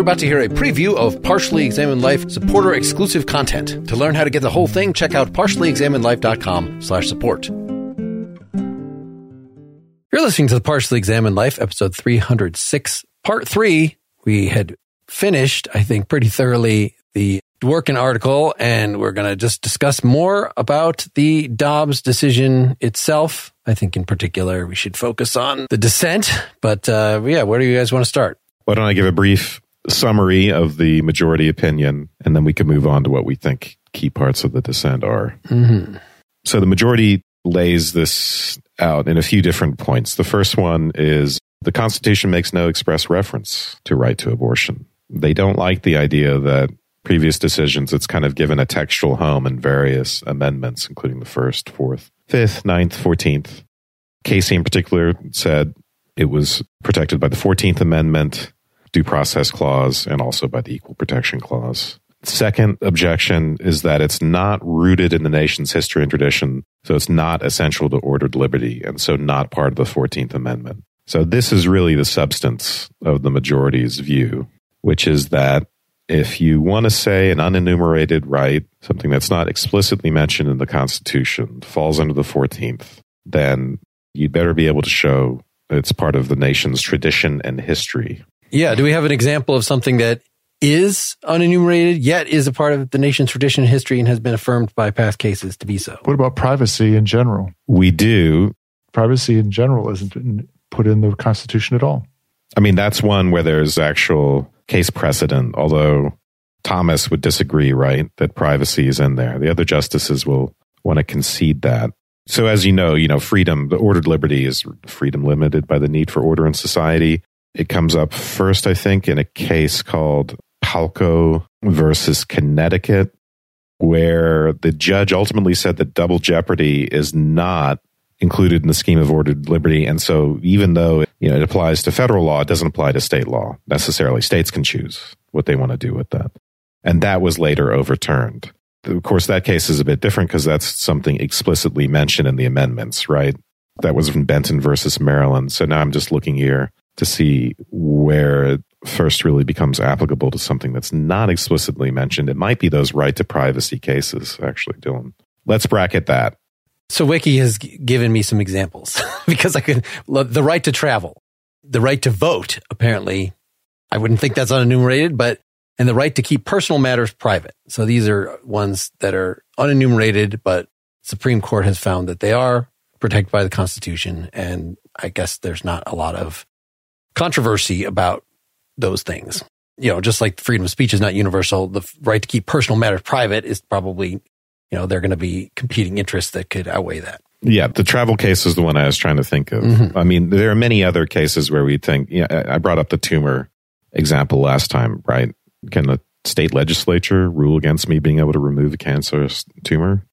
You're about to hear a preview of Partially Examined Life supporter exclusive content. To learn how to get the whole thing, check out partiallyexaminedlife.com slash support. You're listening to the Partially Examined Life, episode 306, part three. We had finished, I think, pretty thoroughly the Dworkin article, and we're going to just discuss more about the Dobbs decision itself. I think in particular, we should focus on the dissent. But uh, yeah, where do you guys want to start? Why don't I give a brief summary of the majority opinion, and then we can move on to what we think key parts of the dissent are. Mm-hmm. So the majority lays this out in a few different points. The first one is the Constitution makes no express reference to right to abortion. They don't like the idea that previous decisions, it's kind of given a textual home in various amendments, including the first, fourth, fifth, ninth, fourteenth. Casey in particular said it was protected by the 14th Amendment, due process clause, and also by the equal protection clause. Second objection is that it's not rooted in the nation's history and tradition, so it's not essential to ordered liberty, and so not part of the 14th Amendment. So this is really the substance of the majority's view, which is that if you want to say an unenumerated right, something that's not explicitly mentioned in the Constitution, falls under the 14th, then you'd better be able to show it's part of the nation's tradition and history. Yeah. Do we have an example of something that is unenumerated, yet is a part of the nation's tradition and history and has been affirmed by past cases to be so? What about privacy in general? We do. Privacy in general isn't put in the Constitution at all. I mean, that's one where there's actual case precedent, although Thomas would disagree, right? That privacy is in there. The other justices will want to concede that. So as you know, you know, freedom, the ordered liberty is freedom limited by the need for order in society. It comes up first, I think, in a case called Palko versus Connecticut, where the judge ultimately said that double jeopardy is not included in the scheme of ordered liberty. And so even though you know, it applies to federal law, it doesn't apply to state law necessarily. States can choose what they want to do with that. And that was later overturned. Of course, that case is a bit different because that's something explicitly mentioned in the amendments, right? That was from Benton versus Maryland. So now I'm just looking here to see where it first really becomes applicable to something that's not explicitly mentioned. It might be those right to privacy cases, actually, Dylan. Let's bracket that. So Wiki has given me some examples because I could, the right to travel, the right to vote, apparently, I wouldn't think that's unenumerated, but, and the right to keep personal matters private. So these are ones that are unenumerated, but Supreme Court has found that they are protected by the Constitution. And I guess there's not a lot of controversy about those things. You know, just like freedom of speech is not universal, the right to keep personal matters private is probably, you know, they're going to be competing interests that could outweigh that. Yeah, the travel case is the one I was trying to think of. Mm-hmm. I mean, there are many other cases where we think, yeah, I brought up the tumor example last time, right? Can the state legislature rule against me being able to remove a cancerous tumor?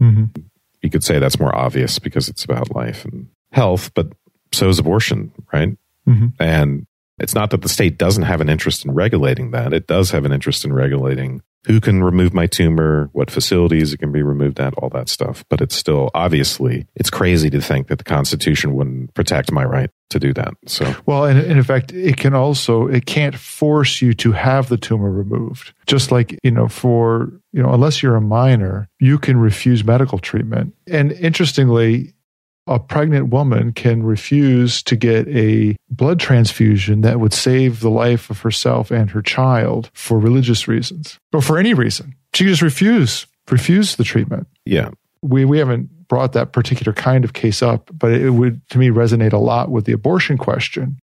Mm-hmm. You could say that's more obvious because it's about life and health, but so is abortion, right? Mm-hmm. And it's not that the state doesn't have an interest in regulating that. It does have an interest in regulating who can remove my tumor, what facilities it can be removed at, all that stuff. But it's still obviously it's crazy to think that the Constitution wouldn't protect my right to do that. So well, and, and in fact, it can also it can't force you to have the tumor removed. Just like you know, for you know, unless you're a minor, you can refuse medical treatment. And interestingly, a pregnant woman can refuse to get a blood transfusion that would save the life of herself and her child for religious reasons or for any reason. She just refuse, refuse the treatment. Yeah. We, we haven't brought that particular kind of case up, but it would, to me, resonate a lot with the abortion question.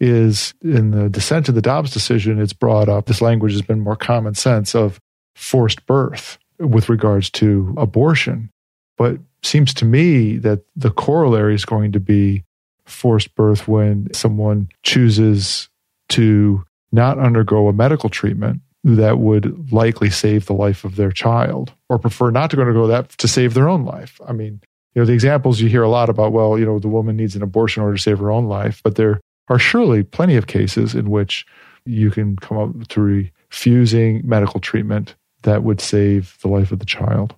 Is in the dissent to the Dobbs decision, it's brought up. This language has been more common sense of forced birth with regards to abortion. But seems to me that the corollary is going to be forced birth when someone chooses to not undergo a medical treatment that would likely save the life of their child or prefer not to undergo that to save their own life. I mean, you know, the examples you hear a lot about, well, you know, the woman needs an abortion in order to save her own life, but there are surely plenty of cases in which you can come up to refusing medical treatment that would save the life of the child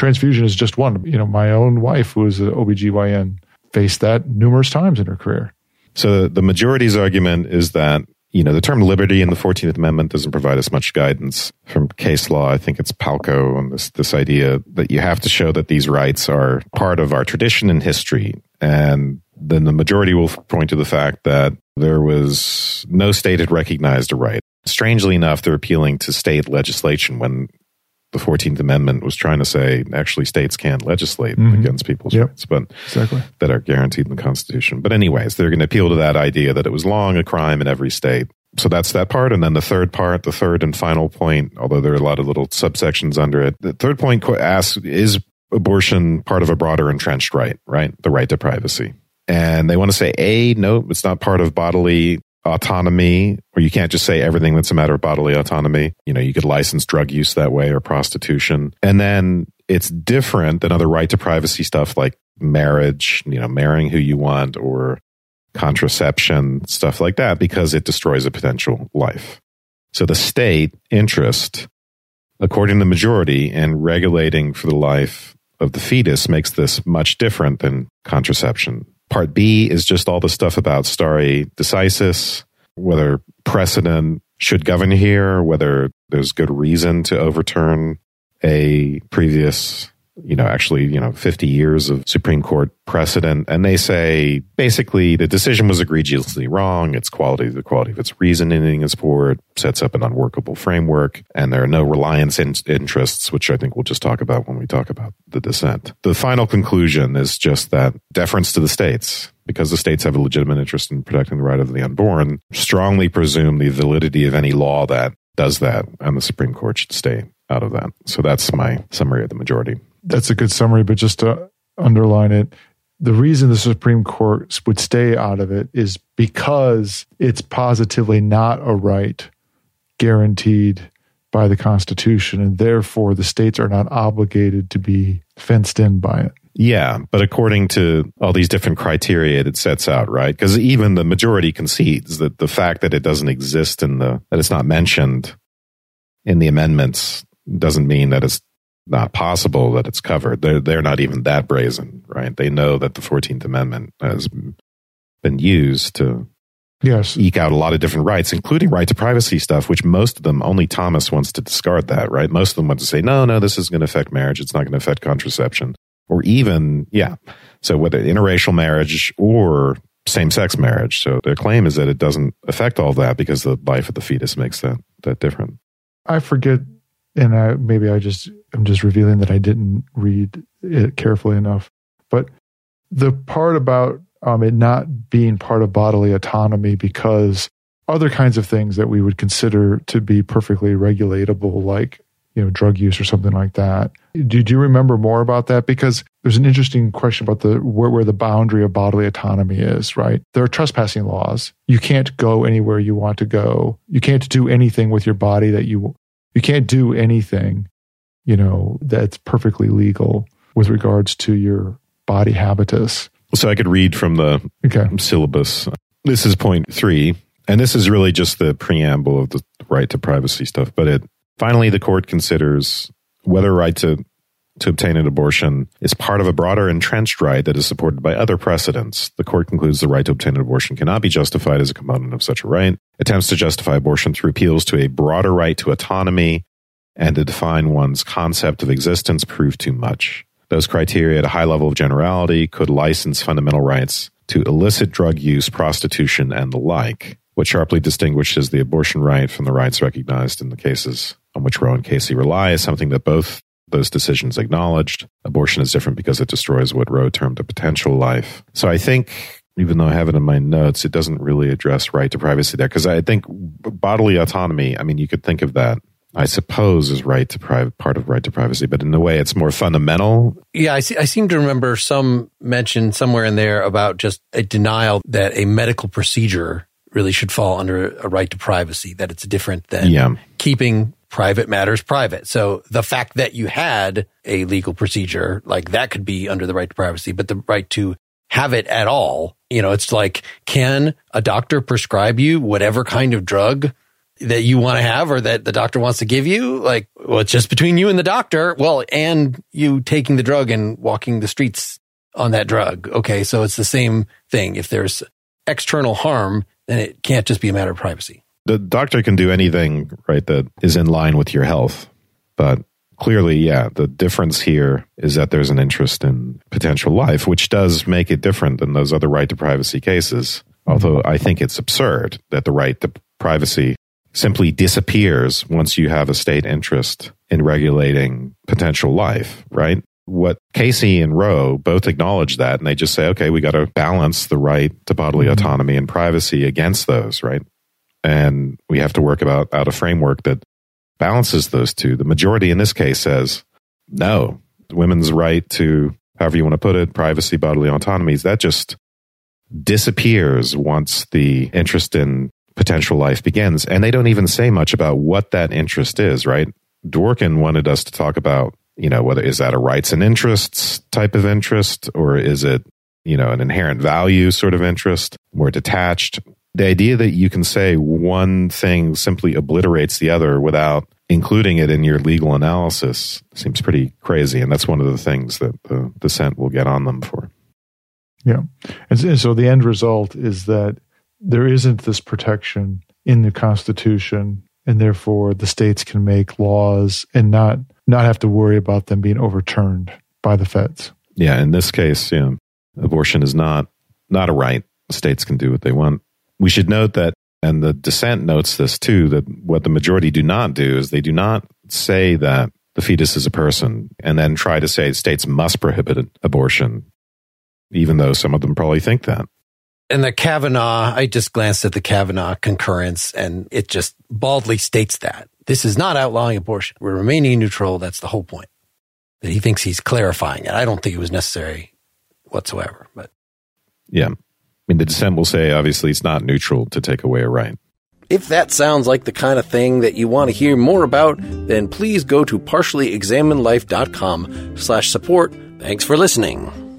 transfusion is just one. You know, my own wife, who is an OBGYN, faced that numerous times in her career. So the majority's argument is that you know, the term liberty in the 14th Amendment doesn't provide us much guidance from case law. I think it's Palko and this, this idea that you have to show that these rights are part of our tradition and history. And then the majority will point to the fact that there was no state had recognized a right. Strangely enough, they're appealing to state legislation when the 14th Amendment was trying to say actually states can't legislate mm-hmm. against people's yep. rights, but exactly. that are guaranteed in the Constitution. But, anyways, they're going to appeal to that idea that it was long a crime in every state. So that's that part. And then the third part, the third and final point, although there are a lot of little subsections under it, the third point asks is abortion part of a broader entrenched right, right? The right to privacy. And they want to say, A, no, it's not part of bodily autonomy, or you can't just say everything that's a matter of bodily autonomy. You know, you could license drug use that way or prostitution. And then it's different than other right to privacy stuff like marriage, you know, marrying who you want or contraception, stuff like that, because it destroys a potential life. So the state interest, according to the majority, in regulating for the life of the fetus makes this much different than contraception Part B is just all the stuff about stare decisis, whether precedent should govern here, whether there's good reason to overturn a previous you know, actually, you know, 50 years of Supreme Court precedent. And they say basically the decision was egregiously wrong. Its quality, the quality of its reasoning is poor. It sets up an unworkable framework. And there are no reliance in- interests, which I think we'll just talk about when we talk about the dissent. The final conclusion is just that deference to the states because the states have a legitimate interest in protecting the right of the unborn, strongly presume the validity of any law that does that, and the Supreme Court should stay out of that. So that's my summary of the majority that's a good summary, but just to underline it, the reason the Supreme Court would stay out of it is because it's positively not a right guaranteed by the Constitution, and therefore the states are not obligated to be fenced in by it. Yeah, but according to all these different criteria that it sets out, right? Because even the majority concedes that the fact that it doesn't exist in the, that it's not mentioned in the amendments doesn't mean that it's not possible that it's covered. They're, they're not even that brazen, right? They know that the 14th Amendment has been used to yes. eke out a lot of different rights, including right to privacy stuff, which most of them, only Thomas wants to discard that, right? Most of them want to say, no, no, this is going to affect marriage. It's not going to affect contraception. Or even, yeah. So whether interracial marriage or same sex marriage. So their claim is that it doesn't affect all that because the life of the fetus makes that, that different. I forget and I, maybe I just I'm just revealing that I didn't read it carefully enough. But the part about um, it not being part of bodily autonomy because other kinds of things that we would consider to be perfectly regulatable, like you know drug use or something like that. Do, do you remember more about that? Because there's an interesting question about the where, where the boundary of bodily autonomy is. Right, there are trespassing laws. You can't go anywhere you want to go. You can't do anything with your body that you you can't do anything, you know, that's perfectly legal with regards to your body habitus. So I could read from the okay. syllabus. This is point three, and this is really just the preamble of the right to privacy stuff. But it finally, the court considers whether right to to obtain an abortion is part of a broader entrenched right that is supported by other precedents. The court concludes the right to obtain an abortion cannot be justified as a component of such a right. Attempts to justify abortion through appeals to a broader right to autonomy and to define one's concept of existence prove too much. Those criteria at a high level of generality could license fundamental rights to illicit drug use, prostitution, and the like. What sharply distinguishes the abortion right from the rights recognized in the cases on which Roe and Casey rely is something that both those decisions acknowledged. Abortion is different because it destroys what Roe termed a potential life. So I think even though I have it in my notes, it doesn't really address right to privacy there because I think bodily autonomy, I mean, you could think of that. I suppose is right to private part of right to privacy, but in a way it's more fundamental. Yeah, I, see, I seem to remember some mention somewhere in there about just a denial that a medical procedure really should fall under a right to privacy, that it's different than yeah. keeping private matters private. So the fact that you had a legal procedure, like that could be under the right to privacy, but the right to have it at all, you know, it's like, can a doctor prescribe you whatever kind of drug that you want to have or that the doctor wants to give you? Like, well, it's just between you and the doctor. Well, and you taking the drug and walking the streets on that drug. Okay. So it's the same thing. If there's external harm, then it can't just be a matter of privacy. The doctor can do anything, right, that is in line with your health. But clearly, yeah, the difference here is that there's an interest in potential life, which does make it different than those other right to privacy cases. Although I think it's absurd that the right to privacy simply disappears once you have a state interest in regulating potential life, right? What Casey and Roe both acknowledge that, and they just say, okay, we got to balance the right to bodily mm-hmm. autonomy and privacy against those, right? And we have to work about out a framework that balances those two. The majority in this case says, no, women's right to, however you want to put it, privacy, bodily autonomies, that just disappears once the interest in potential life begins. And they don't even say much about what that interest is, right? Dworkin wanted us to talk about, you know, whether is that a rights and interests type of interest or is it, you know, an inherent value sort of interest, more detached. The idea that you can say one thing simply obliterates the other without including it in your legal analysis seems pretty crazy. And that's one of the things that the dissent will get on them for. Yeah. And so the end result is that there isn't this protection in the Constitution, and therefore the states can make laws and not not have to worry about them being overturned by the feds. Yeah, in this case, yeah, abortion is not not a right. States can do what they want. We should note that, and the dissent notes this too, that what the majority do not do is they do not say that the fetus is a person and then try to say states must prohibit abortion, even though some of them probably think that and the Kavanaugh, I just glanced at the Kavanaugh concurrence and it just baldly states that this is not outlawing abortion. We're remaining neutral. That's the whole point. That he thinks he's clarifying it. I don't think it was necessary whatsoever, but. Yeah. Mean, the dissent will say, obviously, it's not neutral to take away a right. If that sounds like the kind of thing that you want to hear more about, then please go to partiallyexaminedlife.com slash support. Thanks for listening.